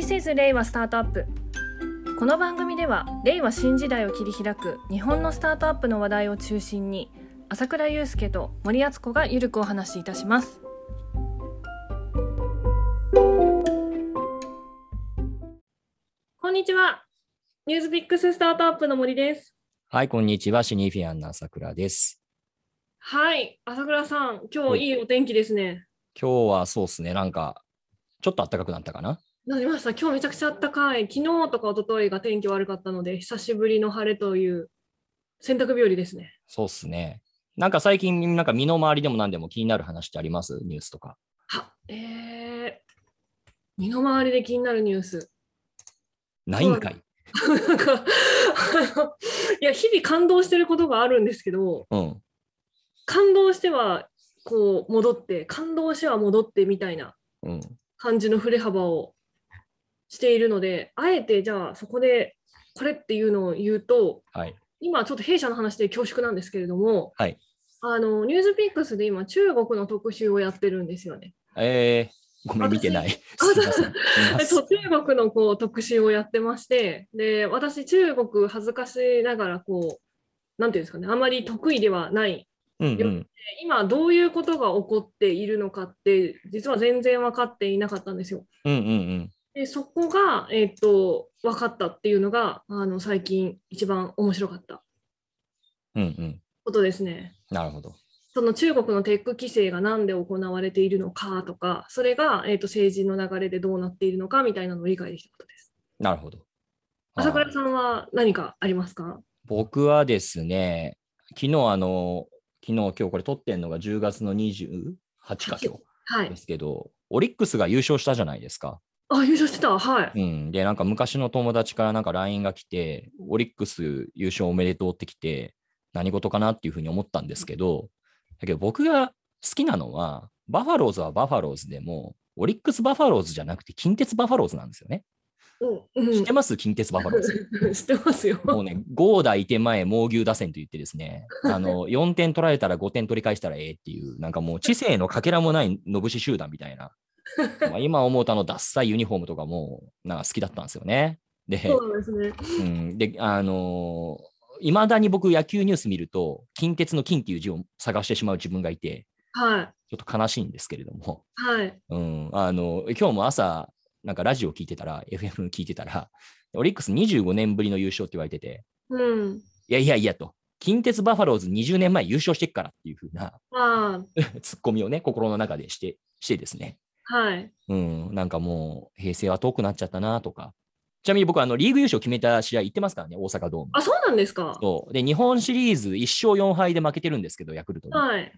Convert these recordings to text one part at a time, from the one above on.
This is 令和スタートアップ。この番組では令和新時代を切り開く日本のスタートアップの話題を中心に朝倉祐介と森敦子がゆるくお話しいたします。こんにちは。ニュースピックススタートアップの森です。はい、こんにちは。シニフィアンな朝倉です。はい。朝倉さん今日い。いお天気ですね。今日はそうですね、なんか、ちょっと暖かくなったかな？なりました今日めちゃくちゃ暖かい昨日とか一昨日が天気悪かったので久しぶりの晴れという洗濯日和ですねそうっすね。なんか最近、なんか身の回りでも何でも気になる話ってあります？ニュースとか。はえー、身の回りで気になるニュースないんかい。なんかいや日々感動してることがあるんですけどうん。感動してはこう戻って感動しては戻ってみたいなうん。感じの振れ幅をしているのであえてじゃあそこでこれっていうのを言うとはい。今ちょっと弊社の話で恐縮なんですけれども、はいあのニュースピックスで今中国の特集をやってるんですよね。えー、ごめん、見てない。そう中国のこう特集をやってましてで私中国恥ずかしながらこうなんていうんですかねあまり得意ではないうんうん。今どういうことが起こっているのかって実は全然分かっていなかったんですよ。うんうんうん。でそこが、えっと分かったっていうのがあの最近一番面白かったうんうん。ことですね。なるほど。その中国のテック規制が何で行われているのかとか、それが、えー、と政治の流れでどうなっているのかみたいなのを理解できたことです。なるほど。朝倉さんは何かありますか？僕はですね、昨日あの、昨日、今日これ撮ってんのが10月の28か今で。すけど、オリックスが優勝したじゃないですか。あ、優勝してた。はい。うん、で、なんか昔の友達からなんか LINE が来て、オリックス優勝おめでとうってきて、何事かなっていうふうに思ったんですけど、だけど僕が好きなのは、バファローズはバファローズでも、オリックスバファローズじゃなくて、近鉄バファローズなんですよね。うんうん知ってます？近鉄バファローズ。知ってますよ。もうね、ゴーダいて前、猛牛打線と言ってですね、あの、4点取られたら5点取り返したらええっていう、なんかもう知性のかけらもないのぶし集団みたいな。まあ今思うとあの、ダッサいユニフォームとかも、なんか好きだったんですよね。で、そうですね。うん、で、あのいまだに僕、野球ニュース見ると、近鉄の金っていう字を探してしまう自分がいて、はい。ちょっと悲しいんですけれども、はい。うん、あの今日も朝、なんかラジオ聞いてたら、FM 聞いてたら、オリックス25年ぶりの優勝って言われてて、うん。いやいやいやと、近鉄バファローズ20年前優勝してっからっていう風なあ ツッコミをね、心の中でして、してですね、あ、はい。うん、なんかもう、平成は遠くなっちゃったなとか、ちなみに僕、あのリーグ優勝決めた試合行ってますからね、大阪ドーム。あ、そうなんですか。そうで、日本シリーズ1勝4敗で負けてるんですけど、ヤクルトに。はい。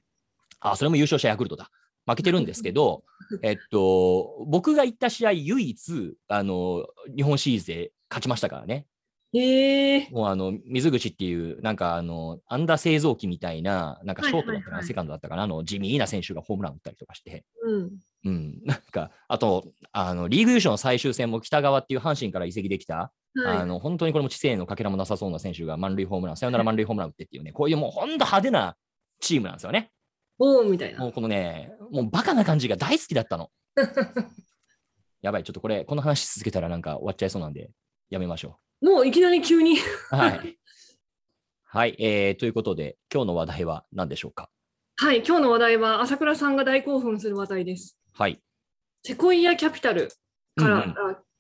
あ、それも優勝したヤクルトだ。負けてるんですけど、えっと、僕が行った試合、唯一、あの、日本シリーズで勝ちましたからね。へえもうあの、水口っていう、なんかあの、アンダー製造機みたいな、なんかショートだったかな、セカンドだったかな、あの、地味な選手がホームラン打ったりとかして、うん。うん、なんか、あと、あの、リーグ優勝の最終戦も北川っていう阪神から移籍できた、はい。あの、本当にこれも知性のかけらもなさそうな選手が満塁ホームラン、サヨナラ満塁ホームラン打ってっていうね、こういうもう本当派手なチームなんですよね。おーみたいな。もうこのね、もうバカな感じが大好きだったの。やばい、ちょっとこれ、この話続けたらなんか終わっちゃいそうなんで、やめましょもういきなり急に。う。はい。はい、えー、ということで、今日の話題は何でしょうか？はい。今日の話題は朝倉さんが大興奮する話題です。はい。セコイアキャピタルから、うん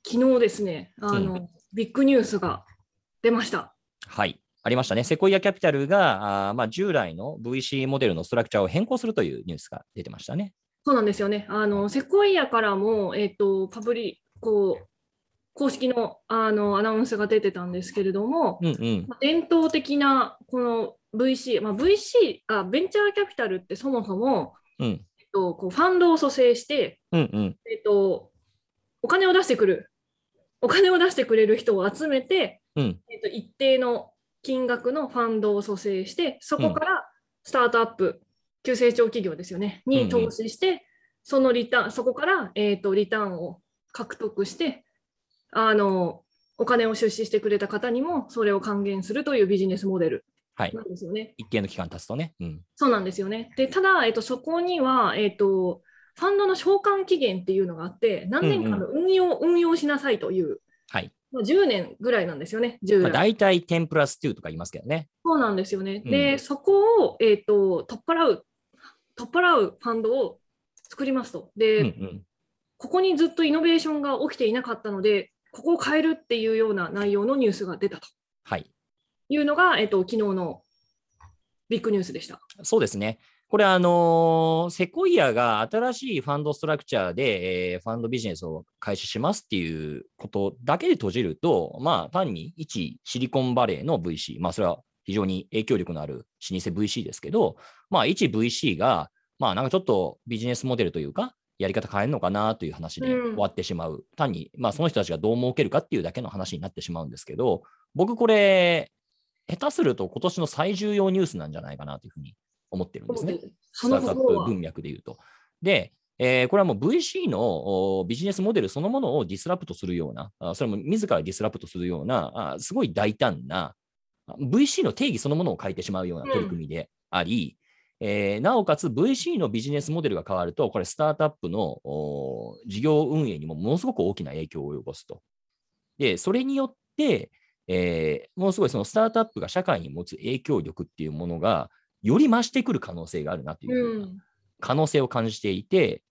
昨日ですね、あの、ビッグニュースが出ました。はい。ありましたね。セコイアキャピタルが、あーまあ、従来の VC モデルのストラクチャーを変更するというニュースが出てましたね。そうなんですよね。あの、セコイアからも、えっ、と、パブリ、こう、公式のあのアナウンスが出てたんですけれども、うんうん。まあ伝統的なこの VC、まあ、VC あ、ベンチャーキャピタルってそもそも、うん。と、こうファンドを蘇生して、うんうん。えっと、お金を出してくる、お金を出してくれる人を集めて、うん。えっと、一定の金額のファンドを蘇生して、そこからスタートアップ、急成長企業ですよね、うんうんに投資して、そのリターン、そこから、えっとリターンを獲得して、あの、お金を出資してくれた方にもそれを還元するというビジネスモデルはいな。んですよね。一定の期間経つとね。うん。そうなんですよね。で、ただ、えっと、そこには、えっと、ファンドの償還期限っていうのがあって、何年間の運用、運用しなさいという、はい。まあ、10年ぐらいなんですよね、10まあ、年。大体10プラス2とか言いますけどね。そうなんですよね。うんで、そこを、えー、と取っ払う、取っ払うファンドを作りますと。で、うんうん。ここにずっとイノベーションが起きていなかったので、ここを変えるっていうような内容のニュースが出たとはい。いうのが、えっと昨日のビッグニュースでした。そうですね。これ、あのーセコイアが新しいファンドストラクチャーで、えーファンドビジネスを開始しますっていうことだけで閉じると、まあ、単に一シリコンバレーの VC、まあ、それは非常に影響力のある老舗 VC ですけど、まあ、一 VC が、まあ、なんかちょっとビジネスモデルというか、やり方変えるのかなという話でうん終わってしまう。単に、まあ、その人たちがどう儲けるかっていうだけの話になってしまうんですけど、僕、これ、下手すると今年の最重要ニュースなんじゃないかなというふうに思ってるんですね。スタートアップ文脈で言うと。で、えーこれはもう VC のおビジネスモデルそのものを disrupt するような、あそれも自ら disrupt するような、あすごい大胆な、あ VC の定義そのものを変えてしまうような取り組みであり、えーなおかつ VC のビジネスモデルが変わると、これスタートアップのお事業運営にもものすごく大きな影響を及ぼすと。で、それによって、えーものすごいそのスタートアップが社会に持つ影響力っていうものが、より増してくる可能性があるなというふう可能性を感じていて、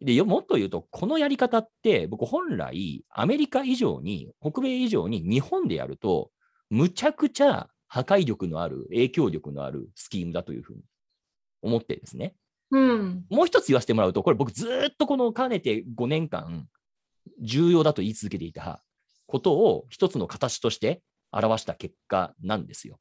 でよもっと言うと、このやり方って、僕、本来、アメリカ以上に、北米以上に日本でやると、むちゃくちゃ破壊力のある、影響力のあるスキームだというふうに思ってですね。うんもう一つ言わせてもらうと、これ僕ずーっとこのかねて5年間、重要だと言い続けていたことを一つの形として表した結果なんですよ。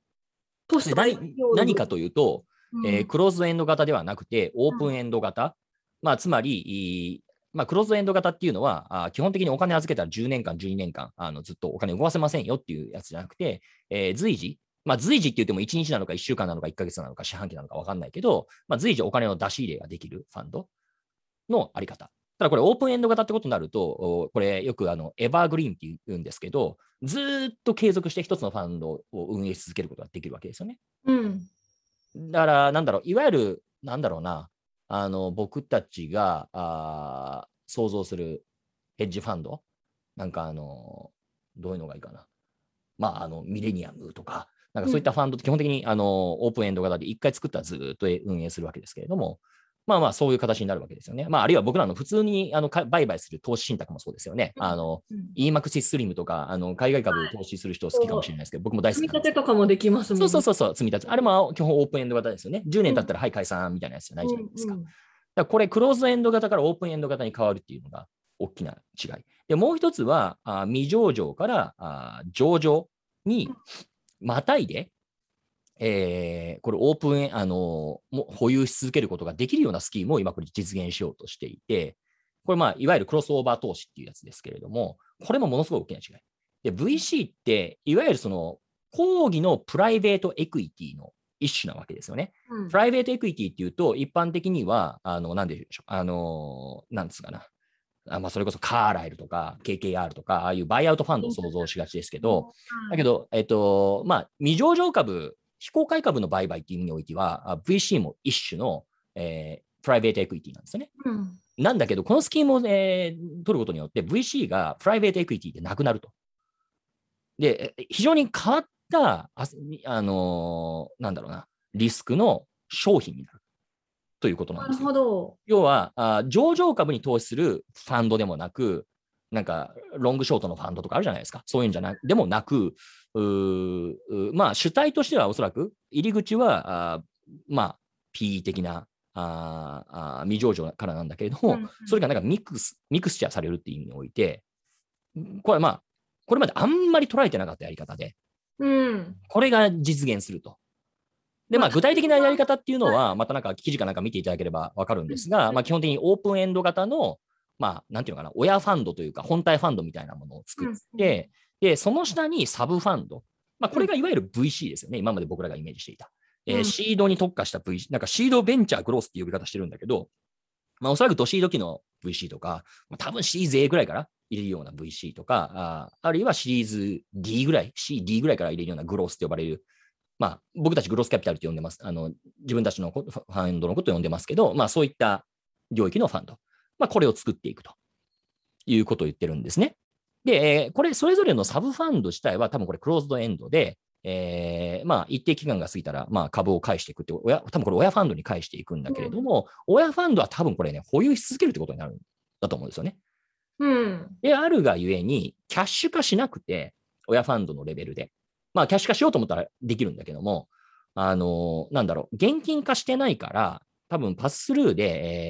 何何かというと、えークローズドエンド型ではなくて、オープンエンド型。まあ、つまり、いまあ、クローズドエンド型っていうのは、あ基本的にお金預けたら10年間、12年間、あのずっとお金動かせませんよっていうやつじゃなくて、えー随時、まあ、随時って言っても1日なのか1週間なのか1ヶ月なのか四半期なのか分かんないけど、まあ、随時お金の出し入れができるファンドのあり方。ただこれオープンエンド型ってことになると、おこれよくあのエバーグリーンって言うんですけど、ずーっと継続して一つのファンドを運営し続けることができるわけですよね。うんだから、なんだろう、いわゆる、なんだろうな、あの僕たちがあー想像するヘッジファンド、なんかあの、どういうのがいいかな。まあ、あの、ミレニアムとか、なんかそういったファンドって基本的に、あのオープンエンド型で一回作ったらずーっと運営するわけですけれども、まあまあ、そういう形になるわけですよね。まあ、あるいは僕らの普通にあのか売買する投資信託もそうですよね。うんあの、うん EMAX スリムとか、あの海外株投資する人好きかもしれないですけど、僕も大好き積み立てとかもできますもんそうそうそうそう、積み立て。あれも基本オープンエンド型ですよね。10年経ったら、はい、解散みたいなやつじゃないじゃないですか。うんだからこれ、クローズドエンド型からオープンエンド型に変わるっていうのが大きな違い。で、もう一つは、あ未上場からあ上場にまたいで、えーこれオープンあのも保有し続けることができるようなスキームを今これ実現しようとしていて、これまあ、いわゆるクロスオーバー投資っていうやつですけれども、これもものすごい大きな違い。で、VC って、いわゆるその、講義のプライベートエクイティの一種なわけですよね。うんプライベートエクイティっていうと、一般的には、あの、なんでしょう、あの、なんですかな。あまあ、それこそカーライルとか KKR とか、ああいうバイアウトファンドを想像しがちですけど、だけど、えっと、まあ、未上場株、非公開株の売買っていう意味においては、あ VC も一種の、えープライベートエクイティなんですよね。うんなんだけど、このスキームを、えー取ることによって VC がプライベートエクイティでなくなると。で、え非常に変わった、ああのーなんだろうな、リスクの商品になるということななんるですよ。ほど。要はあ、上場株に投資するファンドでもなく、なんか、ロングショートのファンドとかあるじゃないですか。そういうんじゃなでもなく、まあ、主体としてはおそらく、入り口は、まあ、PE 的なあーあー未上場からなんだけれども、うんうんそれがなんかミックス、ミクスチャーされるっていう意味において、これはまあ、これまであんまり捉えてなかったやり方で、うん。これが実現すると。で、まあ、まあ具体的なやり方っていうのは、またなんか記事かなんか見ていただければわかるんですが、うんまあ、基本的にオープンエンド型の、まあ、なんていうのかな、親ファンドというか、本体ファンドみたいなものを作って、で、その下にサブファンド。まあ、これがいわゆる VC ですよね。今まで僕らがイメージしていた。えーうんシードに特化した VC、なんかシードベンチャーグロースっていう呼び方してるんだけど、まあ、おそらくドシード機の VC とか、まあ、多分シリーズ A ぐらいから入れるような VC とか、ああるいはシリーズ D ぐらい、C、D ぐらいから入れるようなグロースって呼ばれる、まあ、僕たちグロースキャピタルって呼んでます。あの自分たちのこファンドのことを呼んでますけど、まあ、そういった領域のファンド。まあ、これを作っていくということを言ってるんですね。で、えーこれ、それぞれのサブファンド自体は多分これクローズドエンドで、えーまあ、一定期間が過ぎたら、まあ、株を返していくって、親多分これ親ファンドに返していくんだけれども、親ファンドは多分これね、保有し続けるってことになるんだと思うんですよね。うん。で、あるがゆえに、キャッシュ化しなくて、親ファンドのレベルで。まあ、キャッシュ化しようと思ったらできるんだけども、あの、なんだろう、現金化してないから、多分パススルーで、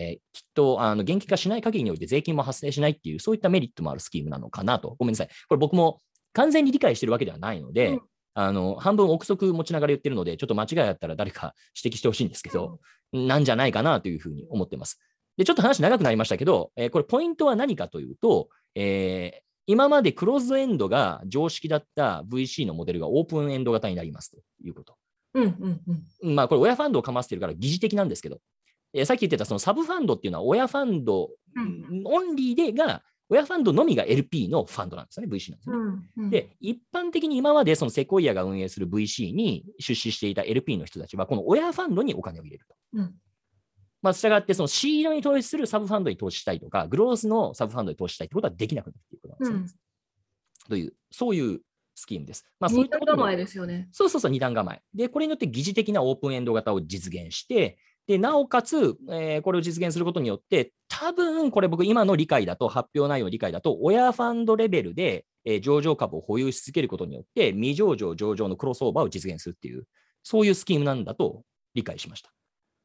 えーきっと、あの、現金化しない限りにおいて税金も発生しないっていう、そういったメリットもあるスキームなのかなと。ごめんなさい。これ僕も完全に理解してるわけではないので、うんあの、半分憶測持ちながら言ってるので、ちょっと間違いあったら誰か指摘してほしいんですけど、なんじゃないかなというふうに思ってます。で、ちょっと話長くなりましたけど、えーこれポイントは何かというと、えー今までクローズドエンドが常識だった VC のモデルがオープンエンド型になりますということ。うんうんうん。まあ、これ親ファンドをかませてるから疑似的なんですけど、えーさっき言ってたそのサブファンドっていうのは親ファンドうんオンリーでが、親ファンドのみが LP のファンドなんですよね、VC なんですよね。うんうん、で、一般的に今までその Sequoia が運営する VC に出資していた LP の人たちは、この親ファンドにお金を入れると。うんまあ、したがって、そのシードに投資するサブファンドに投資したいとか、グロースのサブファンドに投資したいってことはできなくなるっていうことなんですね。という、そういうスキームです。まあ、そうい二段構えですよね。そうそうそう、二段構え。で、これによって疑似的なオープンエンド型を実現して、で、なおかつ、えーこれを実現することによって、多分、これ僕今の理解だと、発表内容の理解だと、親ファンドレベルで、えー上場株を保有し続けることによって、未上場、上場のクロスオーバーを実現するっていう、そういうスキームなんだと理解しました。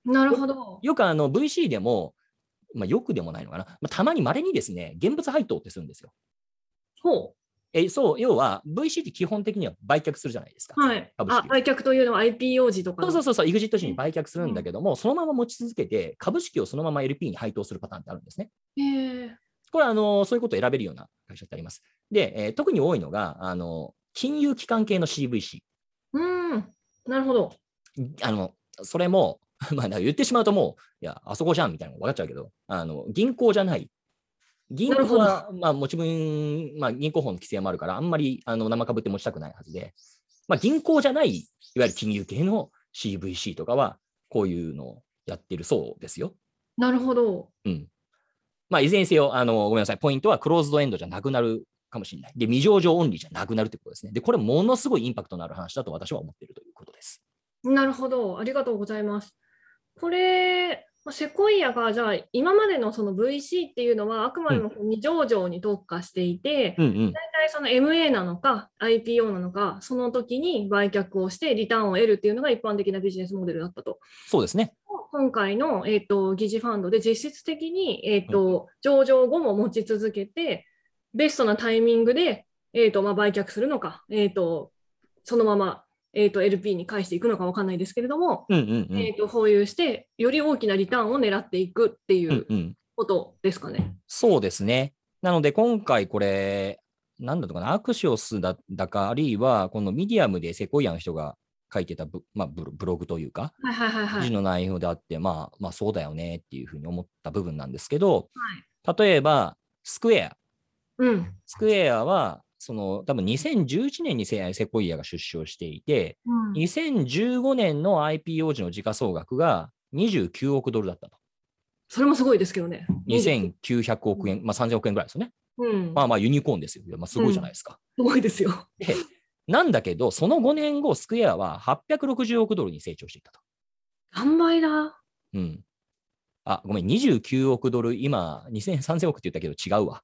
なるほど。よくあの VC でも、まあ、よくでもないのかな、まあ、たまに稀にですね、現物配当ってするんですよ。ほえそう、要は VC って基本的には売却するじゃないですか。う。はい。株式あ、売却というのは IPO 時とかの。そうそうそう EXIT 時に売却するんだけども、そのまま持ち続けて、株式をそのまま LP に配当するパターンってあるんですね。へえ。これはあのそういうことを選べるような会社ってあります。で、えー特に多いのがあの、金融機関系の CVC。うん。なるほど。あのそれも、まあ、言ってしまうともう、いや、あそこじゃんみたいなの分かっちゃうけど、あの銀行じゃない。銀行は、まあ、持ち分、まあ、銀行法の規制もあるから、あんまりあの生株って持ちたくないはずで、まあ、銀行じゃない、いわゆる金融系の CVC とかは、こういうのをやってるそうですよ。なるほど。うん。まあ、いずれにせよ、あの、ごめんなさい、ポイントはクローズドエンドじゃなくなるかもしれない。で、未上場オンリーじゃなくなるってことですね。で、これ、ものすごいインパクトのある話だと私は思っているということです。なるほど。ありがとうございます。これ、まあセコイアがじゃあ今までのその VC っていうのはあくまでも未上場に特化していて、うんうん。大体その MA なのか IPO なのか、その時に売却をしてリターンを得るっていうのが一般的なビジネスモデルだったと。そうですね。今回の、えー、と疑似ファンドで実質的に、えーと上場後も持ち続けて、ベストなタイミングで、えーとまあ、売却するのか、えー、とそのまま、えー、と LP に返していくのか分かんないですけれども、うんうんうん。えー、と保有して、より大きなリターンを狙っていくっていうんううん、ことですかね。そうですね。なので、今回これ、なんだったかな、アクシオスだだか、あるいはこのミディアムでセコイアの人が書いてたブ,、まあ、ブロブログというか、はいはいはいはい。記事の内容であって、まあ、まあ、そうだよねっていうふうに思った部分なんですけど、例えば、スクエア。うんスクエアは、その多分2011年にセセコイアが出資をしていて、うん2015年の IPO 時の時価総額が29億ドルだったと。それもすごいですけどね。2900億円、まあ、3000億円ぐらいですよね。うん、まあまあユニコーンですよ。まあ、すごいじゃないですか。すごいですよ。で、なんだけど、その5年後、スクエアは860億ドルに成長していったと。何倍だうん。あ、ごめん、29億ドル、今、2000、3000億って言ったけど違うわ。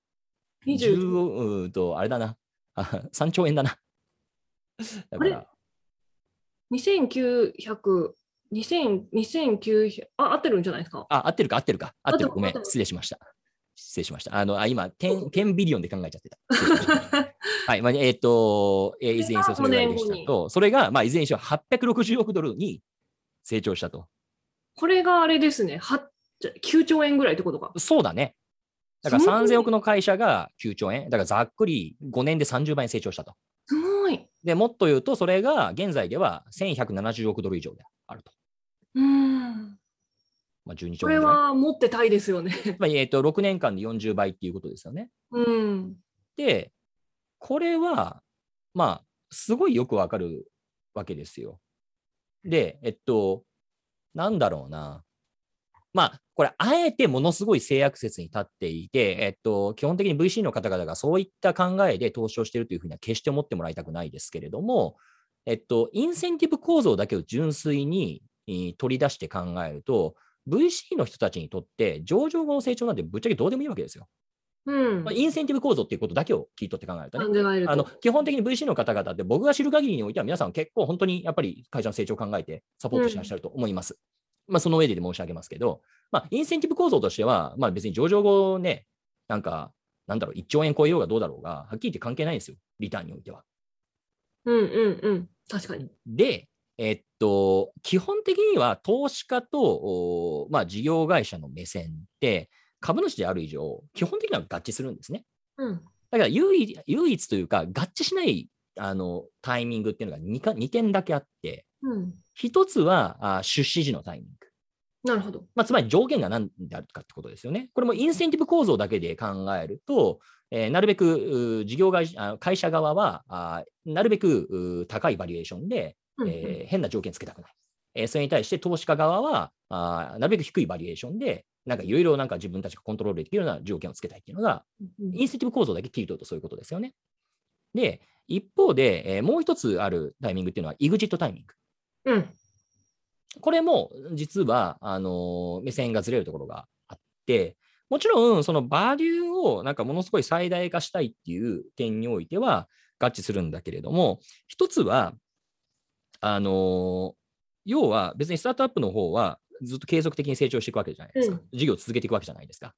20 10うーんと、あれだな。あ3兆円だな。だから、2900、2000 2900、あ、合ってるんじゃないですか？あ、合ってるか、合ってるか？合ってる。ごめん失礼しました。失礼しました。あの、あ今10、10ビリオンで考えちゃってた。はい、まあ、えっ、と、えーいずれにせよそれぐらいでしたと、それが、まあ、いずれにしろ860億ドルに成長したと。これがあれですね、はじゃ9兆円ぐらいってことか。そうだね。だからすごい3000億の会社が9兆円。だからざっくり5年で30倍に成長したと。すごい。で、もっと言うと、それが現在では1170億ドル以上であると。うん。まあ、12兆これ円ぐらい。は持ってたいですよね。まあえっと6年間で40倍っていうことですよね。うん。で、これは、まあ、すごいよくわかるわけですよ。で、えっと、なんだろうな。まあ、これ、あえてものすごい制約説に立っていて、えっと、基本的に VC の方々がそういった考えで投資をしているというふうには決して思ってもらいたくないですけれども、えっと、インセンティブ構造だけを純粋に取り出して考えると、VC の人たちにとって上場後の成長なんてぶっちゃけどうでもいいわけですよ。うんまあ、インセンティブ構造っていうことだけを聞い取って考えるとね。あの基本的に VC の方々って僕が知る限りにおいては皆さん結構本当にやっぱり会社の成長を考えてサポートしてらっしゃると思います。まあその上で申し上げますけど、まあインセンティブ構造としては、まあ別に上場後ね、なんか、なんだろう、1兆円超えようがどうだろうが、はっきり言って関係ないんですよ、リターンにおいては。うんうんうん。確かに。で、えっと、基本的には投資家と、おまあ、事業会社の目線って、株主である以上、基本的には合致するんですね。うん。だから唯一唯一というか、合致しないあのタイミングっていうのが 2, か2点だけあって、うん。1つはあ出資時のタイミング。なるほど。まあ、つまり上限が何であるかってことですよね。これもインセンティブ構造だけで考えると、えーなるべくう事業会会社側はあなるべくう高いバリエーションで、うんうんえー変な条件つけたくない。えーそれに対して投資家側はあなるべく低いバリエーションで、なんかいろいろなんか自分たちがコントロールできるような条件をつけたいっていうのが、うんインセンティブ構造だけ切り取るとそういうことですよね。で、一方で、えーもう一つあるタイミングっていうのは、イグジットタイミング。うん。これも実はあの目線がずれるところがあって、もちろんそのバリューをなんかものすごい最大化したいっていう点においては合致するんだけれども、一つは、あの要は別にスタートアップの方はずっと継続的に成長していくわけじゃないですか。うん事業を続けていくわけじゃないですか。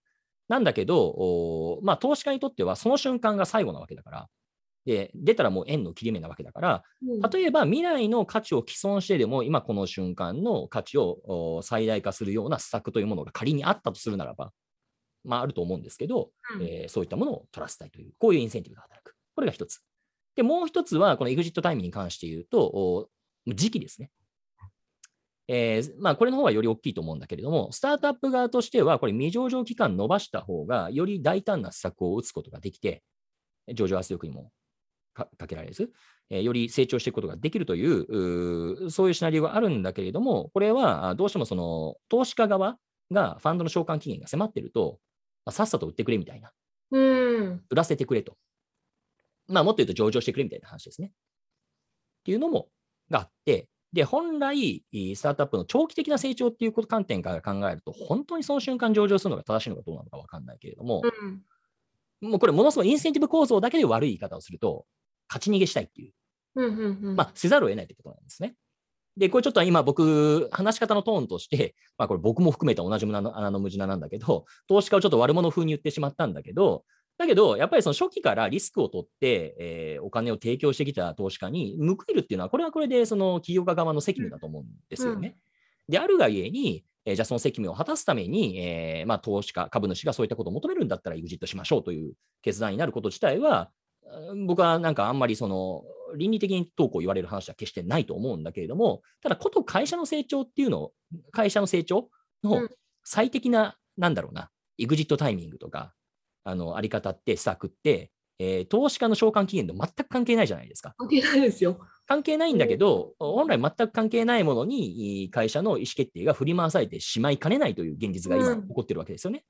なんだけど、おまあ、投資家にとってはその瞬間が最後なわけだから、で出たらもう円の切り目なわけだから、うん例えば未来の価値を既存してでも、今この瞬間の価値をお最大化するような施策というものが仮にあったとするならば、まああると思うんですけど、うんえーそういったものを取らせたいという、こういうインセンティブが働く。これが一つ。で、もう一つは、このエグジットタイムに関して言うと、お時期ですね。えーまあ、これの方がより大きいと思うんだけれども、スタートアップ側としては、これ未上場期間伸ばした方が、より大胆な施策を打つことができて、上場圧力にもかかけられず、えーより成長していくことができるという、そういうシナリオがあるんだけれども、これはあどうしてもその投資家側がファンドの償還期限が迫っていると、まあさっさと売ってくれみたいな、うん。売らせてくれと。まあ、もっと言うと上場してくれみたいな話ですね。っていうのも、があって、で、本来、スタートアップの長期的な成長っていうこと観点から考えると、本当にその瞬間上場するのが正しいのかどうなのか分かんないけれども、うん。もうこれ、ものすごいインセンティブ構造だけで悪い言い方をすると、勝ち逃げしたいっていう、うん。うん。うん。まあ、せざるを得ないってことなんですね。で、これちょっと今僕、話し方のトーンとして、まあこれ僕も含めた同じ穴の穴の無地ななんだけど、投資家をちょっと悪者風に言ってしまったんだけど、だけど、やっぱりその初期からリスクを取って、えーお金を提供してきた投資家に報いるっていうのは、これはこれでその企業家側の責務だと思うんですよね。であるがゆえに、えーじゃあその責務を果たすために、えーまあ、投資家、株主がそういったことを求めるんだったら、EXIT しましょうという決断になること自体は、うん僕はなんかあんまりその倫理的にどうこう言われる話は決してないと思うんだけれども、ただ、こと会社の成長っていうのを、会社の成長のうん最適な、なんだろうな、EXIT タイミングとか、あのあり方って、施策って、えー投資家の償還期限と全く関係ないじゃないですか。関係ないですよ。関係ないんだけど、本来全く関係ないものに会社の意思決定が振り回されてしまいかねないという現実が今うん起こってるわけですよね。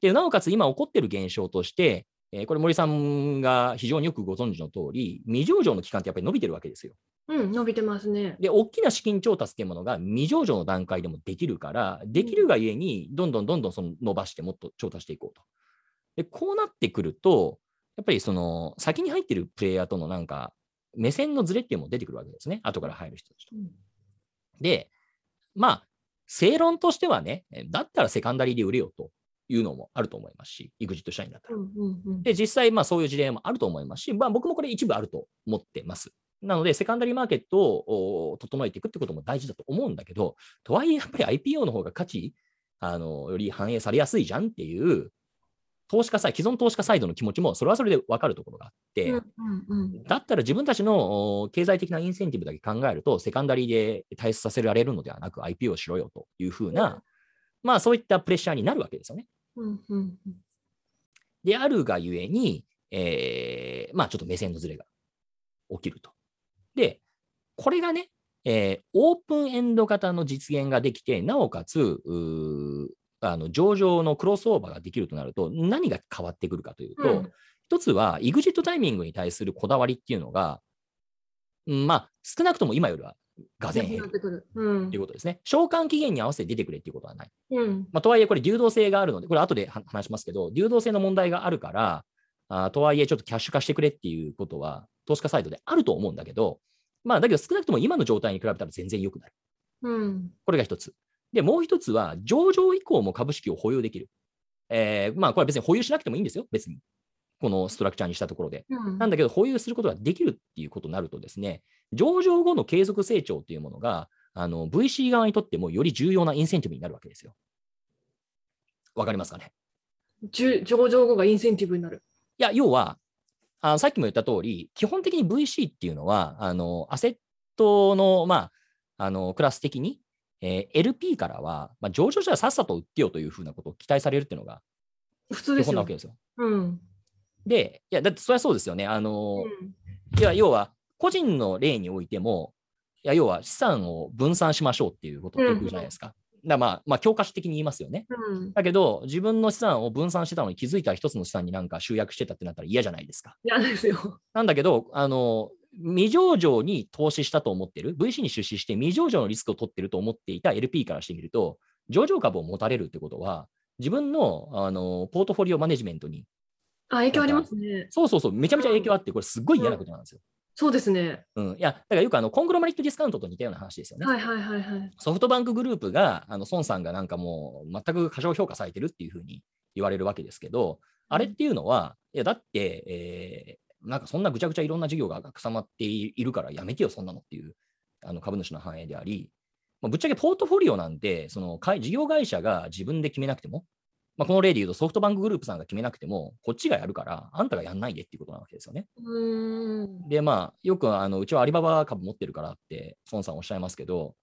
でなおかつ今起こっている現象として、えーこれ森さんが非常によくご存知の通り、未上場の期間ってやっぱり伸びてるわけですよ。うん。伸びてますね。で、大きな資金調達っていうものが未上場の段階でもできるから、できるがゆえに、どんどんどんどんその伸ばしてもっと調達していこうと。で、こうなってくると、やっぱりその先に入ってるプレイヤーとのなんか、目線のズレっていうのも出てくるわけですね。後から入る人たちと。うんで、まあ、正論としてはね、だったらセカンダリーで売れよというのもあると思いますし、EXIT 社員だったら。うん。うん。うん。で、実際、まあそういう事例もあると思いますし、まあ僕もこれ一部あると思ってます。なので、セカンダリーマーケットをお整えていくってことも大事だと思うんだけど、とはいえやっぱり IPO の方が価値、あの、より反映されやすいじゃんっていう、投資家サイ、既存投資家サイドの気持ちもそれはそれで分かるところがあって、うん。うん。だったら自分たちのお経済的なインセンティブだけ考えると、セカンダリーで退出させられるのではなく IPO しろよというふうな、まあそういったプレッシャーになるわけですよね。うん。うん。であるがゆえに、えーまあちょっと目線のずれが起きると。で、これがね、えーオープンエンド型の実現ができて、なおかつ、あの上場のクロスオーバーができるとなると、何が変わってくるかというと、うん一つは、イグジットタイミングに対するこだわりっていうのが、うんまあ、少なくとも今よりはがぜん減るなってくる。うんということですね。償還期限に合わせて出てくれっていうことはない。うん。まあ、とはいえ、これ、流動性があるので、これ、後では話しますけど、流動性の問題があるから、あーとはいえ、ちょっとキャッシュ化してくれっていうことは、投資家サイドであると思うんだけど、まあ、だけど少なくとも今の状態に比べたら全然良くなる。うん。これが一つ。で、もう一つは、上場以降も株式を保有できる。えーまあ、これは別に保有しなくてもいいんですよ、別に。このストラクチャーにしたところで。うんなんだけど、保有することができるっていうことになるとですね、上場後の継続成長っていうものが、あの VC 側にとってもより重要なインセンティブになるわけですよ。わかりますかね？上場後がインセンティブになる。いや、要は、あさっきも言った通り、基本的に VC っていうのは、あのアセットの,、まあ、あのクラス的に、えー LP からは、まあ、上場したらさっさと売ってよというふうなことを期待されるっていうのが基普通ですよ本なわけですよ。うん。で、いや、だってそれはそうですよね。あの、うんいや、要は、個人の例においても、いや、要は資産を分散しましょうっていうことを言うじゃないですか。だからまあ、まあ、教科書的に言いますよね。うん。だけど、自分の資産を分散してたのに気づいたら一つの資産になんか集約してたってなったら嫌じゃないですか。嫌ですよ。なんだけど、あの、未上場に投資したと思ってる、VC に出資して未上場のリスクを取ってると思っていた LP からしてみると、上場株を持たれるってことは、自分のあのポートフォリオマネジメントに、あ、影響ありますね。そうそうそう、めちゃめちゃ影響あって、これすっごい嫌なことなんですよ。そうですね。うん、いや、だからよくあのコングロマリットディスカウントと似たような話ですよね。はいはいはいはい。ソフトバンクグループが、あの孫さんがなんかもう全く過小評価されてるっていうふうに言われるわけですけど、あれっていうのは、いや、だって、えーなんかそんなぐちゃぐちゃいろんな事業が挟まっているからやめてよ、そんなのっていうあの株主の反映であり、まあ、ぶっちゃけポートフォリオなんて、その会事業会社が自分で決めなくても、まあ、この例で言うとソフトバンクグループさんが決めなくても、こっちがやるから、あんたがやんないでっていうことなわけですよね。で、まあ、よくあのうちはアリババ株持ってるからって、孫さんおっしゃいますけど、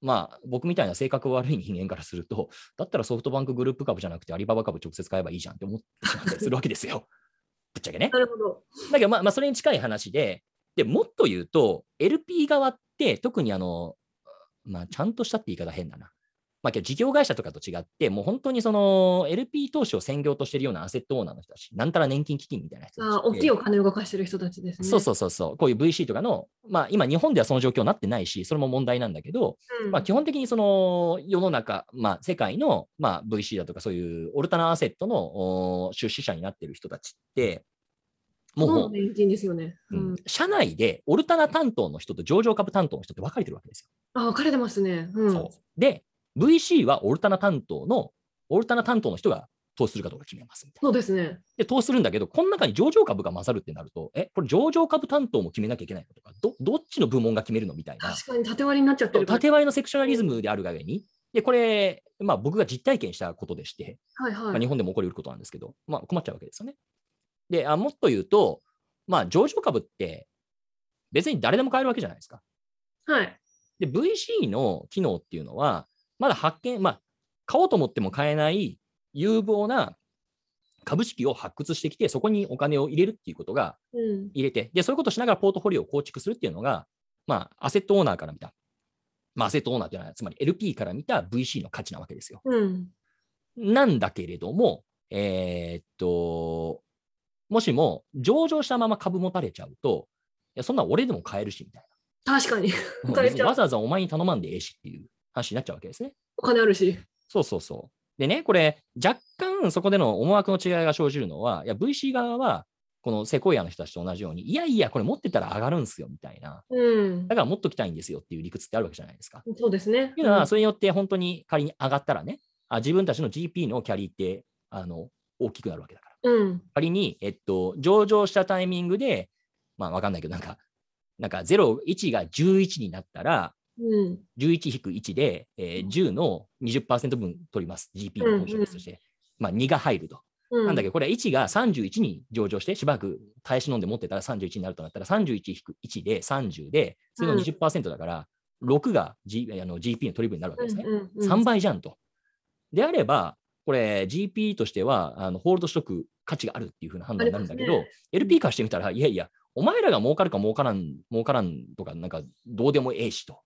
まあ、僕みたいな性格悪い人間からすると、だったらソフトバンクグループ株じゃなくて、アリババ株直接買えばいいじゃんって思ってしまったりするわけですよ。ぶっちゃけね。なるほど。だけど、まあ、まあ、それに近い話で、でもっと言うと、LP 側って、特にあの、まあ、ちゃんとしたって言い方変だな。まあ、事業会社とかと違って、もう本当にその LP 投資を専業としているようなアセットオーナーの人たち、なんたら年金基金みたいな人たち。あ、大きいお金を動かしてる人たちですね。そうそうそうそう、こういう VC とかの、まあ、今、日本ではその状況になってないし、それも問題なんだけど、うん。まあ、基本的にその世の中、まあ、世界の、まあ、VC だとか、そういうオルタナアセットのお出資者になっている人たちって、もう、もう年金ですよね。ううんん。社内でオルタナ担当の人と上場株担当の人って分かれてるわけですあ、分かれてますね。うよ。ん。そうで、VC はオルタナ担当の、オルタナ担当の人が投資するかどうか決めますみたいな。そうですね。で、投資するんだけど、この中に上場株が混ざるってなると、え、これ上場株担当も決めなきゃいけないのとか、どどっちの部門が決めるのみたいな、確かに縦割りになっちゃってる。縦割りのセクショナリズムであるがゆえに、で、これ、まあ僕が実体験したことでして、はいはい。まあ日本でも起こりうることなんですけど、まあ困っちゃうわけですよね。で、あもっと言うと、まあ上場株って別に誰でも買えるわけじゃないですか。はい。で、VC の機能っていうのは、まだ発見、まあ、買おうと思っても買えない有望な株式を発掘してきて、そこにお金を入れるっていうことがうん。入れて、で、そういうことをしながらポートフォリオを構築するっていうのが、まあ、アセットオーナーから見た、まあ、アセットオーナーっていうのは、つまり LP から見た VC の価値なわけですよ。うん。なんだけれども、えーっと、もしも上場したまま株持たれちゃうと、いやそんなん俺でも買えるし、みたい確かに。な。買えちゃう別にわざわざお前に頼まんでええしっていう話になっちゃうわけですね。お金あるし。そうそうそう。でね、これ、若干そこでの思惑の違いが生じるのは、いや、VC 側は、このセコイアの人たちと同じように、いやいや、これ持ってたら上がるんすよ、みたいな。うんだ。から持っときたいんですよっていう理屈ってあるわけじゃないですか。そうですね。っていうのは、それによって本当に仮に上がったらね、あ自分たちの GP のキャリーってあの大きくなるわけだから。うん。仮に、えっと、上場したタイミングで、まあわかんないけど、なんか、なんか0、1が11になったら、うん。11-1で、えー10の20%分取ります。GP の投資率として。まあ2が入ると。うん。なんだけど、これは1が31に上場して、しばらく耐え忍んで持ってたら31になるとなったら、31-1で30で、それの20%だから、6が、G、あの GP の取り分になるわけですね。うんうんうん3倍じゃんと。であれば、これ GP としてはあのホールドしとく価値があるっていうふうな判断になるんだけど、ね LP からしてみたら、いやいや、お前らが儲かるか儲からん、儲からんとか、なんかどうでもええしと。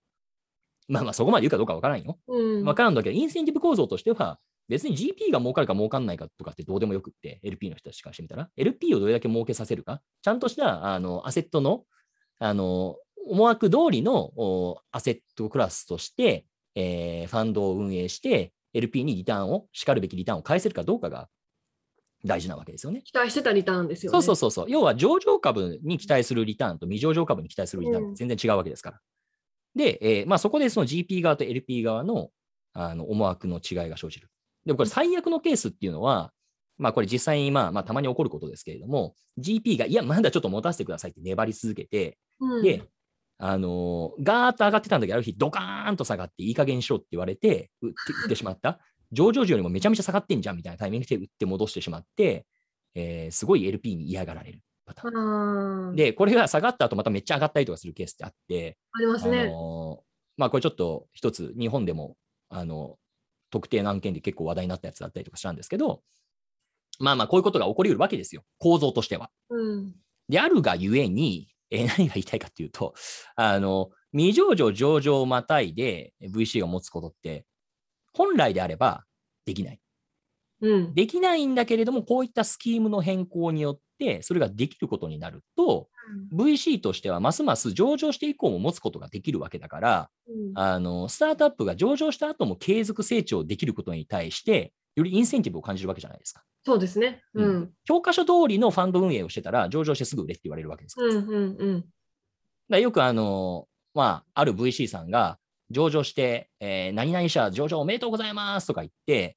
まあまあそこまで言うかどうかわからんよ。うん。わからんだけど、インセンティブ構造としては、別に GP が儲かるか儲かんないかとかってどうでもよくって、LP の人たちからしてみたら、LP をどれだけ儲けさせるか、ちゃんとしたあのアセットの、あの、思惑通りのおアセットクラスとして、えーファンドを運営して、LP にリターンを、しかるべきリターンを返せるかどうかが大事なわけですよね。期待してたリターンですよね。そうそうそうそう。要は上場株に期待するリターンと未上場株に期待するリターン全然違うわけですから。で、えーまあ、そこでその GP 側と LP 側のあの思惑の違いが生じる。でもこれ最悪のケースっていうのは、まあこれ実際にまあまあたまに起こることですけれども、GP がいや、まだちょっと持たせてくださいって粘り続けて、うんで、あのーガーッと上がってたんだけど、ある日ドカーンと下がっていい加減にしろって言われて、売って 売ってしまった。上場時よりもめちゃめちゃ下がってんじゃんみたいなタイミングで売って戻してしまって、えーすごい LP に嫌がられるパターン。で、これが下がった後まためっちゃ上がったりとかするケースってあって、あありますね。のーまあこれちょっと一つ日本でも、あの、特定の案件で結構話題になったやつだったりとかしたんですけど、まあまあこういうことが起こりうるわけですよ。構造としては。うん。であるがゆえに、えー何が言いたいかっていうと、あの、未上場上場をまたいで VC を持つことって、本来であればできない。うん。できないんだけれども、こういったスキームの変更によって、それができることになると、VC としてはますます上場して以降も持つことができるわけだから、うんあのスタートアップが上場した後も継続成長できることに対して、よりインセンティブを感じるわけじゃないですか。そうですね。う。うん教科書通りのファンド運営をしてたら、上場してすぐ売れって言われるわけですから。うん。うん。うん。だよくあの、まあ、ある VC さんが上場して、えー何々社上場おめでとうございますとか言って、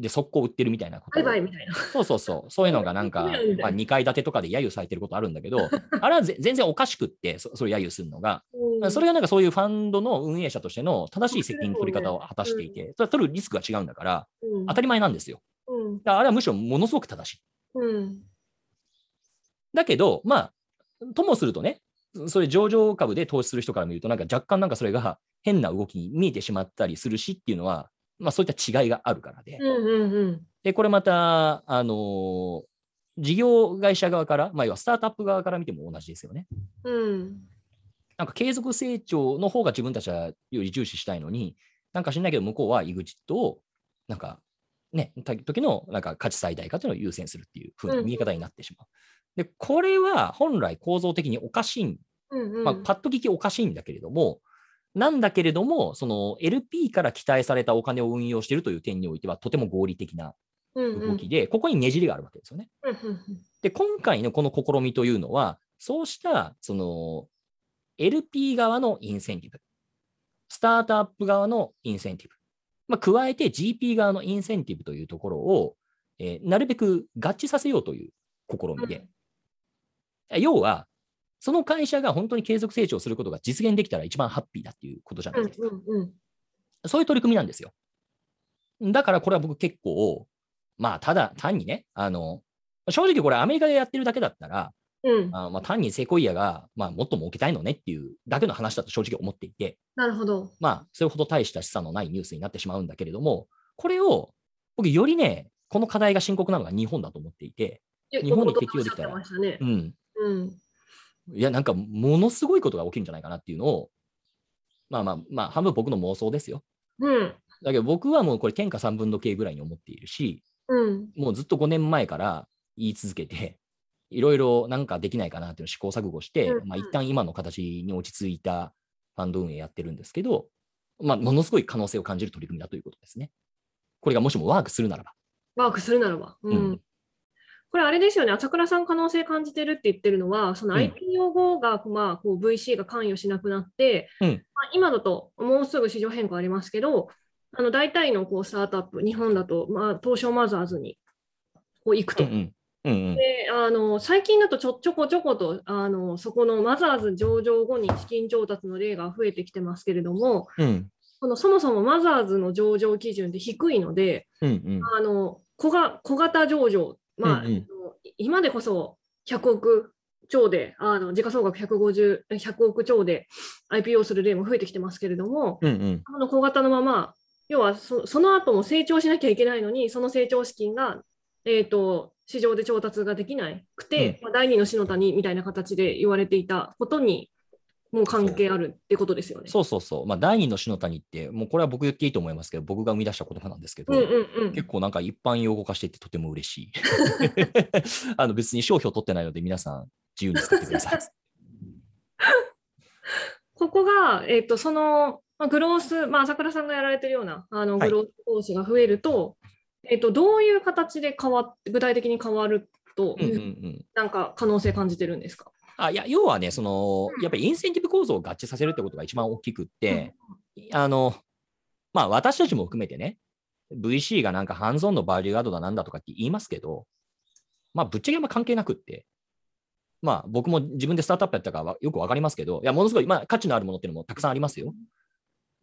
で、速攻売ってるみたいなことをバイバイみたいな。そうそうそう、そういうのがなんか、まあ、2階建てとかで揶揄されてることあるんだけど、あれはぜ全然おかしくって、そそれ揶揄するのが、うんそれがなんかそういうファンドの運営者としての正しい責任取り方を果たしていて、それは取るリスクが違うんだから、うん当たり前なんですよ。うん。だからあれはむしろものすごく正しい。うん。だけど、まあ、ともするとね、それ上場株で投資する人から見ると、なんか若干なんかそれが変な動きに見えてしまったりするしっていうのは、まあそういった違いがあるからで。うん。うん。うん。で、これまた、あのー事業会社側から、まあ要はスタートアップ側から見ても同じですよね。うん。なんか継続成長の方が自分たちはより重視したいのに、なんか知んないけど向こうは EXIT を、なんかね、た時のなんか価値最大化というのを優先するっていう風な見え方になってしまう。で、これは本来構造的におかしいんうん。うん。まあ、パッと聞きおかしいんだけれども、なんだけれども、その LP から期待されたお金を運用しているという点においては、とても合理的なうん。うん。動きで、ここにねじりがあるわけですよね。うん。うん。で、今回のこの試みというのは、そうしたその LP 側のインセンティブ、スタートアップ側のインセンティブ、まあ、加えて GP 側のインセンティブというところを、えーなるべく合致させようという試みで、要は、その会社が本当に継続成長することが実現できたら一番ハッピーだっていうことじゃないですか。うん。うん。そういう取り組みなんですよ。だからこれは僕結構、まあ、ただ単にね、あの、正直これアメリカでやってるだけだったら、うん。あまあ、単にセコイアが、まあ、もっと儲けたいのねっていうだけの話だと正直思っていて、なるほど。まあ、それほど大した資産のないニュースになってしまうんだけれども、これを、僕よりね、この課題が深刻なのが日本だと思っていて、日本に適用できたらうん。うん。いや、なんか、ものすごいことが起きるんじゃないかなっていうのを、まあまあ、まあ、半分僕の妄想ですよ。うん。だけど僕はもうこれ天下三分の計ぐらいに思っているし、うん。もうずっと5年前から言い続けて、いろいろなんかできないかなっていうのを試行錯誤して、うんうんまあ一旦今の形に落ち着いたファンド運営やってるんですけど、まあ、ものすごい可能性を感じる取り組みだということですね。これがもしもワークするならば。ワークするならば。うん。うんこれあれですよね、朝倉さん可能性感じてるって言ってるのは、そのうん。IPO 後が、まあ、こう VC が関与しなくなって、うん。まあ、今だともうすぐ市場変更ありますけど、あの大体のこうスタートアップ、日本だと、まあ、東証マザーズにこう行くと。うんうん。うんうん。であの最近だとちょちょこちょことあのそこのマザーズ上場後に資金調達の例が増えてきてますけれども、うん。このそもそもマザーズの上場基準って低いので、うんうん。あの小が小型上場、まあうんうん。今でこそ100億超で、あの時価総額150 100億超で IPO する例も増えてきてますけれども、うんうん。この小型のまま、要はそその後も成長しなきゃいけないのに、その成長資金が、えー、と市場で調達ができなくて、まあ、第二の死の谷みたいな形で言われていたことにもう関係あるってことですよね。そうそうそう。まあ、第二の死の谷って、もうこれは僕言っていいと思いますけど、僕が生み出した言葉なんですけど、うんうんうん。結構なんか一般用語化していてとても嬉しい。あの別に商標取ってないので皆さん自由に使ってください。ここが、えっとその、まあ、グロース、まあ、朝倉さんがやられてるようなあのはいグロース講師が増えると、えっとどういう形で変わって具体的に変わるとうんうんうんなんか可能性感じてるんですか、あいや要はね、そのうん。やっぱりインセンティブ構造を合致させるってことが一番大きくって、あのまあ、私たちも含めてね、VC がなんかハンズオンのバリューアドだなんだとかって言いますけど、まあ、ぶっちゃけあんま関係なくって、まあ、僕も自分でスタートアップやったからわよくわかりますけど、いや、ものすごい、まあ、価値のあるものっていうのもたくさんありますよ。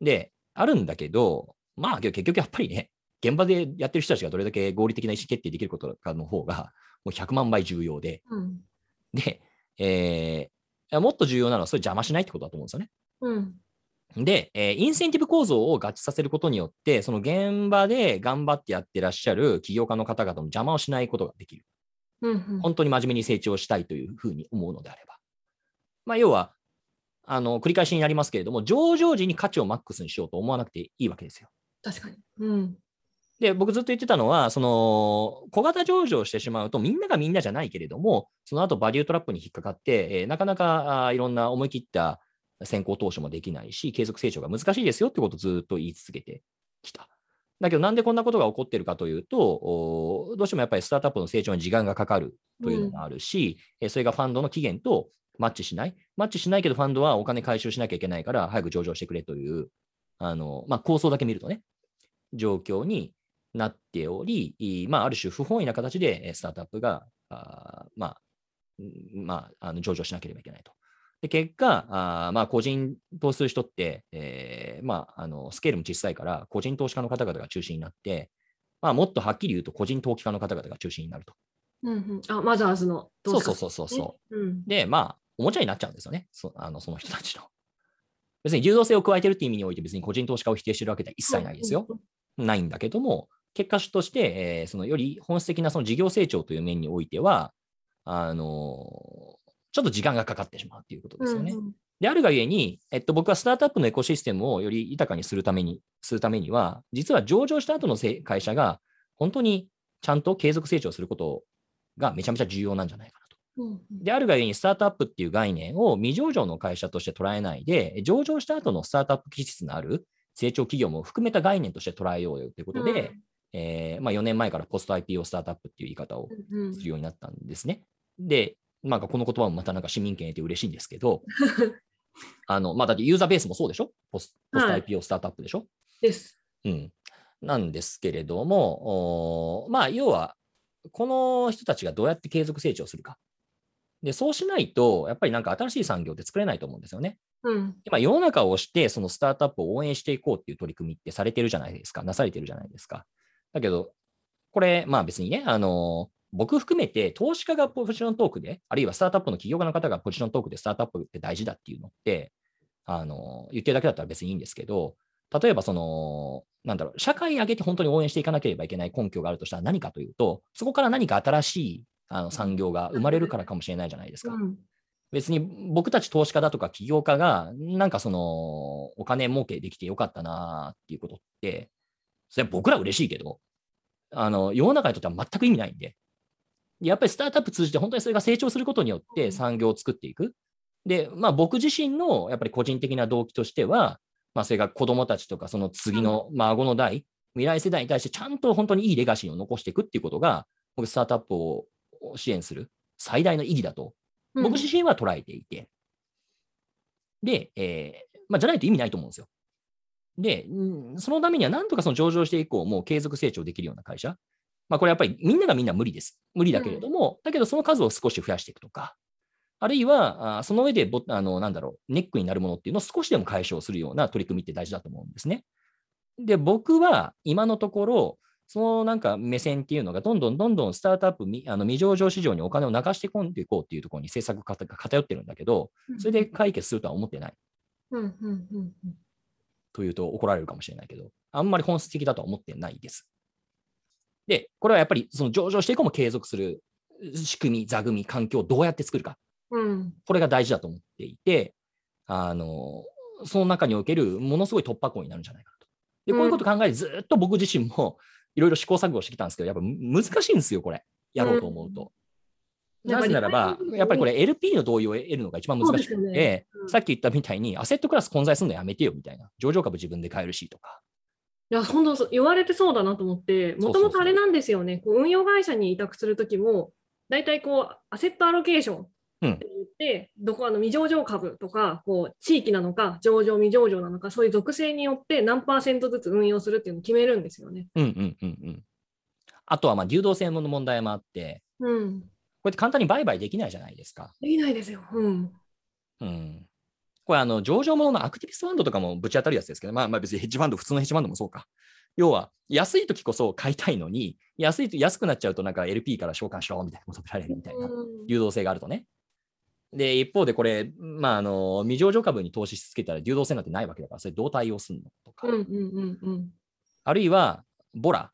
で、あるんだけど、まあ、結局やっぱりね、現場でやってる人たちがどれだけ合理的な意思決定できることかの方が、もう100万倍重要で、うん。で、えーもっと重要なのは、それ邪魔しないってことだと思うんですよね。うんで、えーインセンティブ構造を合致させることによって、その現場で頑張ってやってらっしゃる起業家の方々の邪魔をしないことができる。うんうん本当に真面目に成長したいというふうに思うのであれば。まあ、要は、あの繰り返しになりますけれども、上場時に価値をマックスにしようと思わなくていいわけですよ。確かに。うんで、僕ずっと言ってたのは、その小型上場してしまうと、みんながみんなじゃないけれども、その後バリュートラップに引っかかって、えーなかなかあーいろんな思い切った先行投資もできないし、継続成長が難しいですよってことをずっと言い続けてきた。だけど、なんでこんなことが起こっているかというと、おどうしてもやっぱりスタートアップの成長に時間がかかるというのがあるし、えーそれがファンドの期限とマッチしない。マッチしないけど、ファンドはお金回収しなきゃいけないから、早く上場してくれという、あのまあ、構想だけ見るとね、状況になっており、いまあ、ある種不本意な形でえースタートアップが、あーまあ、うんまあ、あの上場しなければいけないと。で結果、あーまあ、個人投資する人って、えーまあ、あのスケールも小さいから、個人投資家の方々が中心になって、まあ、もっとはっきり言うと、個人投機家の方々が中心になると。うんうんあマザーズのそうそうそうそうそう。う。うんで、まあ、おもちゃになっちゃうんですよね、そあのその人たちの。別に流動性を加えてるっていう意味において、別に個人投資家を否定してるわけでは一切ないですよ。。ないんだけども、結果として、えーそのより本質的なその事業成長という面においては、あのーちょっと時間がかかってしまうということですよね。うんうんであるがゆえに、えっと、僕はスタートアップのエコシステムをより豊かにするためにするためには、実は上場した後の会社が本当にちゃんと継続成長することがめちゃめちゃ重要なんじゃないかなと。うんうんであるがゆえに、スタートアップっていう概念を未上場の会社として捉えないで、上場した後のスタートアップ気質のある成長企業も含めた概念として捉えようよということで、えーまあ、4年前からポスト IPO スタートアップっていう言い方をうんうんするようになったんですね。で、なんかこの言葉もまたなんか市民権得て嬉しいんですけど、あのまあ、だってユーザーベースもそうでしょ？ポスポストはい IPO スタートアップでしょ、です。うん。なんですけれども、まあ、要は、この人たちがどうやって継続成長するか。で、そうしないと、やっぱりなんか新しい産業って作れないと思うんですよね。うん今、世の中をして、そのスタートアップを応援していこうっていう取り組みってされてるじゃないですか。なされてるじゃないですか。だけど、これ、まあ別にね、あの僕含めて投資家がポジショントークで、あるいはスタートアップの起業家の方がポジショントークでスタートアップって大事だっていうのって、あの言ってるだけだったら別にいいんですけど、例えばその、なんだろう、社会挙げて本当に応援していかなければいけない根拠があるとしたら何かというと、そこから何か新しいあの産業が生まれるからかもしれないじゃないですか。うん別に僕たち投資家だとか起業家が、なんかその、お金儲けできてよかったなっていうことって、それは僕ら嬉しいけど、あの、世の中にとっては全く意味ないんで、やっぱりスタートアップ通じて本当にそれが成長することによって産業を作っていく。で、まあ僕自身のやっぱり個人的な動機としては、まあそれが子供たちとかその次の孫の代、未来世代に対してちゃんと本当にいいレガシーを残していくっていうことが、僕スタートアップを支援する最大の意義だと僕自身は捉えていて、で、えーまあ、じゃないと意味ないと思うんですよ。で、うんそのためにはなんとかその上場して以降、もう継続成長できるような会社。まあ、これやっぱりみんながみんな無理です。無理だけれども、だけどその数を少し増やしていくとか、あるいは、あその上でぼあの、なんだろう、ネックになるものっていうのを少しでも解消するような取り組みって大事だと思うんですね。で、僕は今のところ、そのなんか目線っていうのが、どんどんどんどんスタートアップ、みあの未上場市場にお金を流して込んでいこうっていうところに政策が偏偏ってるんだけど、それで解決するとは思ってないうんうんうんうんというと怒られるかもしれないけど、あんまり本質的だとは思ってないです。で、これはやっぱりその上場していこうも継続する仕組み、座組み、環境をどうやって作るか。うんこれが大事だと思っていて、あの、その中におけるものすごい突破口になるんじゃないかなと。で、こういうこと考えてずっと僕自身もいろいろ試行錯誤してきたんですけど、やっぱ難しいんですよ、これ。やろうと思うと。なぜならば、やっぱりこれ LP の同意を得るのが一番難しくて、ねうん、さっき言ったみたいにアセットクラス混在するのやめてよみたいな。上場株自分で買えるしとか。いや、本当言われてそうだなと思って、もともとあれなんですよね。こう運用会社に委託するときも、大体こう、アセットアロケーションって言って、うん、どこあの未上場株とか、こう、地域なのか、上場未上場なのか、そういう属性によって何パーセントずつ運用するっていうのを決めるんですよね。うんうんうんうん。あとは、まあ、流動性の問題もあって、うん、こうやって簡単に売買できないじゃないですか。できないですよ。うん。うん。これ、あの、上場もののアクティビストファンドとかもぶち当たるやつですけど、まあ、まあ別にヘッジファンド、普通のヘッジファンドもそうか。要は、安い時こそ買いたいのに、安いと安くなっちゃうと、なんか LP から召喚しろみたいな求められるみたいな流動性があるとね。で、一方でこれ、まあ、あの、未上場株に投資しつけたら流動性なんてないわけだから、それどう対応するのとか。あるいは、ボラ。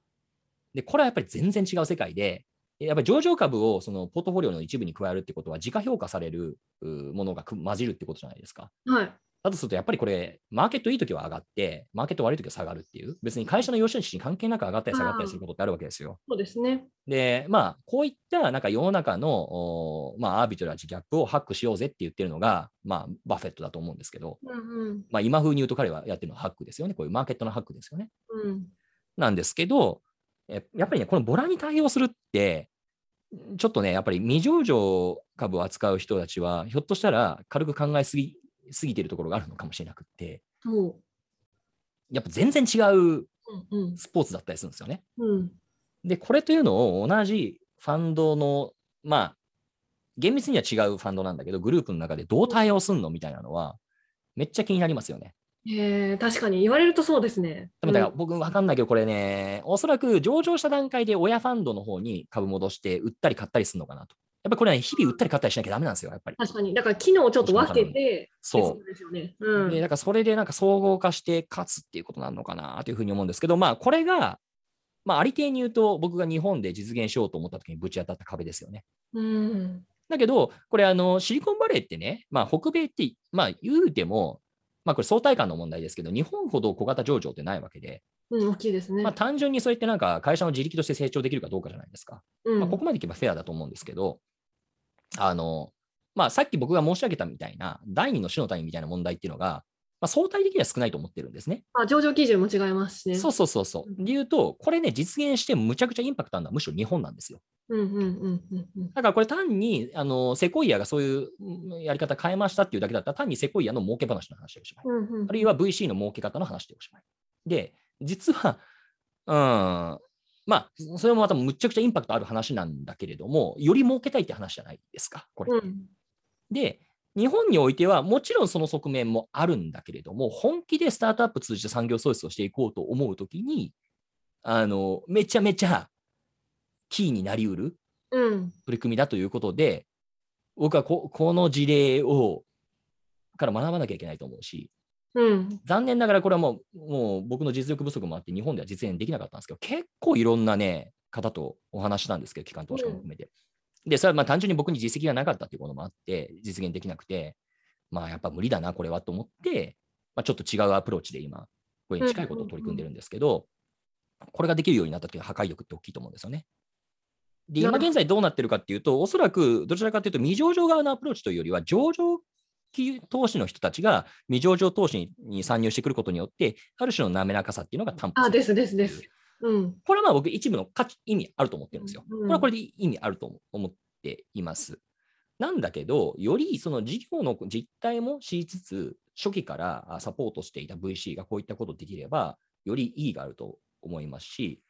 で、これはやっぱり全然違う世界で、やっぱり上場株をそのポートフォリオの一部に加えるってことは、自家評価されるものが混じるってことじゃないですか。はい。だとすると、やっぱりこれ、マーケットいいときは上がって、マーケット悪いときは下がるっていう、別に会社の良し悪しに関係なく上がったり下がったりすることってあるわけですよ。そうですね。で、まあ、こういったなんか世の中の、まあ、アービトラージギャップをハックしようぜって言ってるのが、まあ、バフェットだと思うんですけど、うんうん、まあ、今風に言うと彼はやってるのはハックですよね。こういうマーケットのハックですよね。うん、なんですけど、やっぱりね、このボラに対応するって、ちょっとね、やっぱり未上場株を扱う人たちは、ひょっとしたら軽く考えすぎ過ぎてるところがあるのかもしれなくて、やっぱ全然違うスポーツだったりするんですよね。うんうん、で、これというのを同じファンドの、まあ、厳密には違うファンドなんだけど、グループの中でどう対応すんのみたいなのは、めっちゃ気になりますよね。えー、確かに言われるとそうですね。でもだから僕分かんないけど、これね、おそらく上場した段階で親ファンドの方に株戻して売ったり買ったりするのかなと。やっぱりこれは、ね、日々売ったり買ったりしなきゃだめなんですよ、やっぱり。確かに。だから機能をちょっと分けて、そう。ですよね。うん、で、だからそれでなんか総合化して勝つっていうことなのかなというふうに思うんですけど、まあこれが、まあありていに言うと僕が日本で実現しようと思った時にぶち当たった壁ですよね。うん。だけど、これあの、シリコンバレーってね、まあ北米って、まあ言うても、まあこれ相対感の問題ですけど、日本ほど小型上場ってないわけで、うん、大きいですね。まあ、単純にそうやってなんか会社の自力として成長できるかどうかじゃないですか。うん、まあ、ここまでいけばフェアだと思うんですけど、あの、まあ、さっき僕が申し上げたみたいな、第二の種の単位みたいな問題っていうのが、まあ、相対的には少ないと思ってるんですね。あ上場基準も違いますしね。そうそうそうそう。理由と、これね、実現してむちゃくちゃインパクトあるのはむしろ日本なんですよ。うんうんうんうん、だからこれ単にあのセコイアがそういうやり方変えましたっていうだけだったら単にセコイアの儲け話の話でおしまい、うんうん、あるいは VC の儲け方の話でおしまい。で、実は、うん、まあ、それもまたむちゃくちゃインパクトある話なんだけれども、より儲けたいって話じゃないですか、これ。うん、で、日本においてはもちろんその側面もあるんだけれども、本気でスタートアップ通じて産業創出をしていこうと思うときに、あの、めちゃめちゃキーになりうる取り組みだということで、うん、僕はここの事例をから学ばなきゃいけないと思うし、うん、残念ながらこれはもうもう僕の実力不足もあって日本では実現できなかったんですけど結構いろんなね方とお話したんですけど機関投資家も含めて、うん、でそれはまあ単純に僕に実績がなかったということもあって実現できなくてまあやっぱ無理だなこれはと思って、まあ、ちょっと違うアプローチで今これに近いことを取り組んでるんですけど、これができるようになった時の破壊力って大きいと思うんですよね。で今現在どうなってるかっていうと、おそらくどちらかというと、未上場側のアプローチというよりは、上場投資の人たちが未上場投資に参入してくることによって、ある種の滑らかさっていうのが担保あですですです。うん、これはまあ僕、一部の価値、意味あると思ってるんですよ。これはこれで意味あると思っています。なんだけど、よりその事業の実態も知りつつ、初期からサポートしていた VC がこういったことできれば、より意義があると思いますし、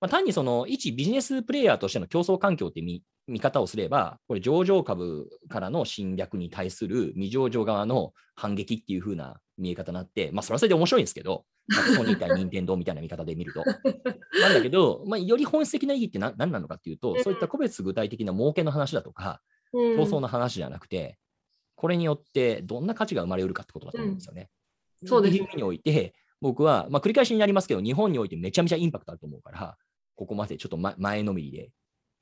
まあ、単にその一ビジネスプレイヤーとしての競争環境って見見方をすれば、これ上場株からの侵略に対する未上場側の反撃っていう風な見え方になって、まあそれはそれで面白いんですけど、ソニー対任天堂みたいな見方で見ると。なんだけど、まあ、より本質的な意義って何何なのかっていうと、そういった個別具体的な儲けの話だとか、競争の話じゃなくて、これによってどんな価値が生まれうるかってことだと思うんですよね。うん、そうです、ね。において、僕は、まあ、繰り返しになりますけど、日本においてめちゃめちゃインパクトあると思うから、ここまでちょっと前のめりで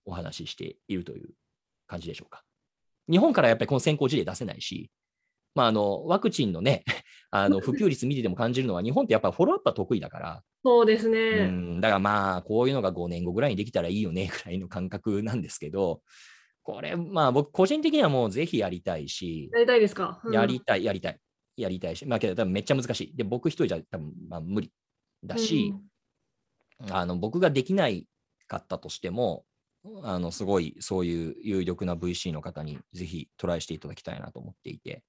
お話ししているという感じでしょうか。日本からやっぱりこの先行事例出せないし、まあ、あのワクチンのね、あの普及率見てても感じるのは、日本ってやっぱフォローアップは得意だから、そうですうね。ん、だからまあ、こういうのが5年後ぐらいにできたらいいよねぐらいの感覚なんですけど、これ、まあ僕、個人的にはもうぜひやりたいし、やりたいですか、うん。やりたい、やりたい、やりたいし、まあけど多分めっちゃ難しい。で、僕一人じゃ多分まあ無理だし、あの僕ができないかったとしても、あのすごいそういう有力な VC の方にぜひトライしていただきたいなと思っていて、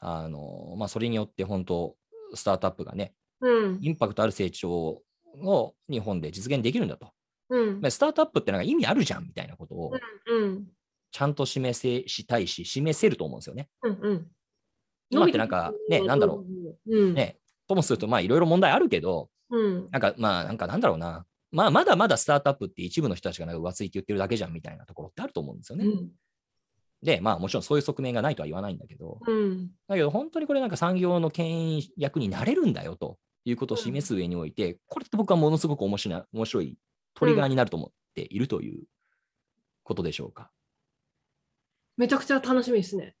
あのまあ、それによって本当、スタートアップがね、うん。インパクトある成長を日本で実現できるんだと。うん。まあスタートアップってなんか意味あるじゃんみたいなことをうん。ちゃんと示せしたいし、示せると思うんですよね。うん。うん。今ってなんかねなんだろう。うん。ねともすると、まあいろいろ問題あるけど、うん。なんかまあなんかなんだろうな。まあまだまだスタートアップって一部の人たちがなんか浮ついて言ってるだけじゃんみたいなところってあると思うんですよね。うん。で、まあもちろんそういう側面がないとは言わないんだけど、うん。だけど本当にこれなんか産業の牽引役になれるんだよということを示す上において、これって僕はものすごく面白い面白いトリガーになると思っているということでしょうか。めちゃくちゃ楽しみですね。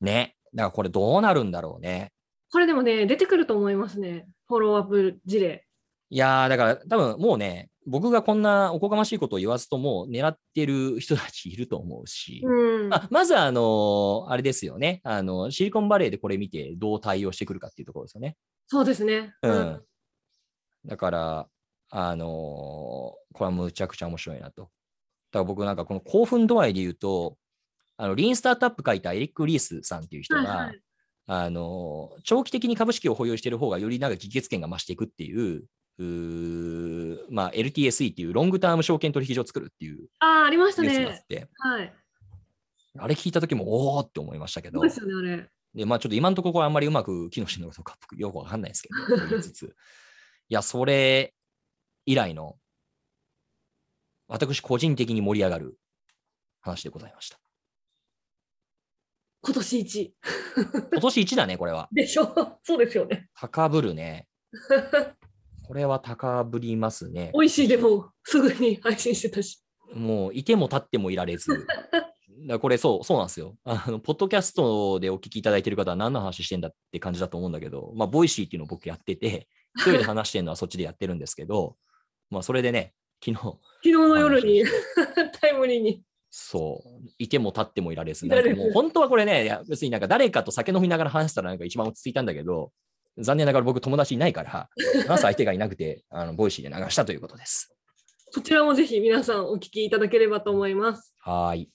ね。だからこれどうなるんだろうね。これでもね、出てくると思いますね。フォローアップ事例。いやー、だから多分もうね、僕がこんなおこがましいことを言わずとも狙ってる人たちいると思うし、うん。まあ、まずあのあれですよねあの、シリコンバレーでこれ見てどう対応してくるかっていうところですよね。そうですね。うん。だから、あのーこれはむちゃくちゃ面白いなと。だから僕なんかこの興奮度合いで言うと、あのリーンスタートアップ書いたエリック・リースさんっていう人が、はいはいあのー長期的に株式を保有している方がよりなんか議決権が増していくっていう、うーまあ、LTSE っていうロングターム証券取引所を作るっていうああ、ありましたね。て、はい。あれ聞いた時もおおって思いましたけどですよね、あれ。で、まあちょっと今のところあんまりうまく機能してるのかよくわかんないですけど、と言いつつ。いや、それ以来の、私個人的に盛り上がる話でございました。今年一。今年1だね、これは。でしょ？そうですよね。高ぶるね。これは高ぶりますね。美味しいでもすぐに配信してたし。もういても立ってもいられず。だこれそう、そうなんですよ。あの、ポッドキャストでお聞きいただいている方は何の話してんだって感じだと思うんだけど、まあ、 Voicy っていうのを僕やってて、一人で話してるのはそっちでやってるんですけど、まあ、それでね、昨日、昨日の夜に タイムリーに。そう、いても立ってもいられず、なんかもう本当はこれね、いや別になんか誰かと酒飲みながら話したらなんか一番落ち着いたんだけど、残念ながら僕友達いないから、話す相手がいなくて、あの Voicy で流したということです。そちらもぜひ皆さんお聞きいただければと思います。はーい。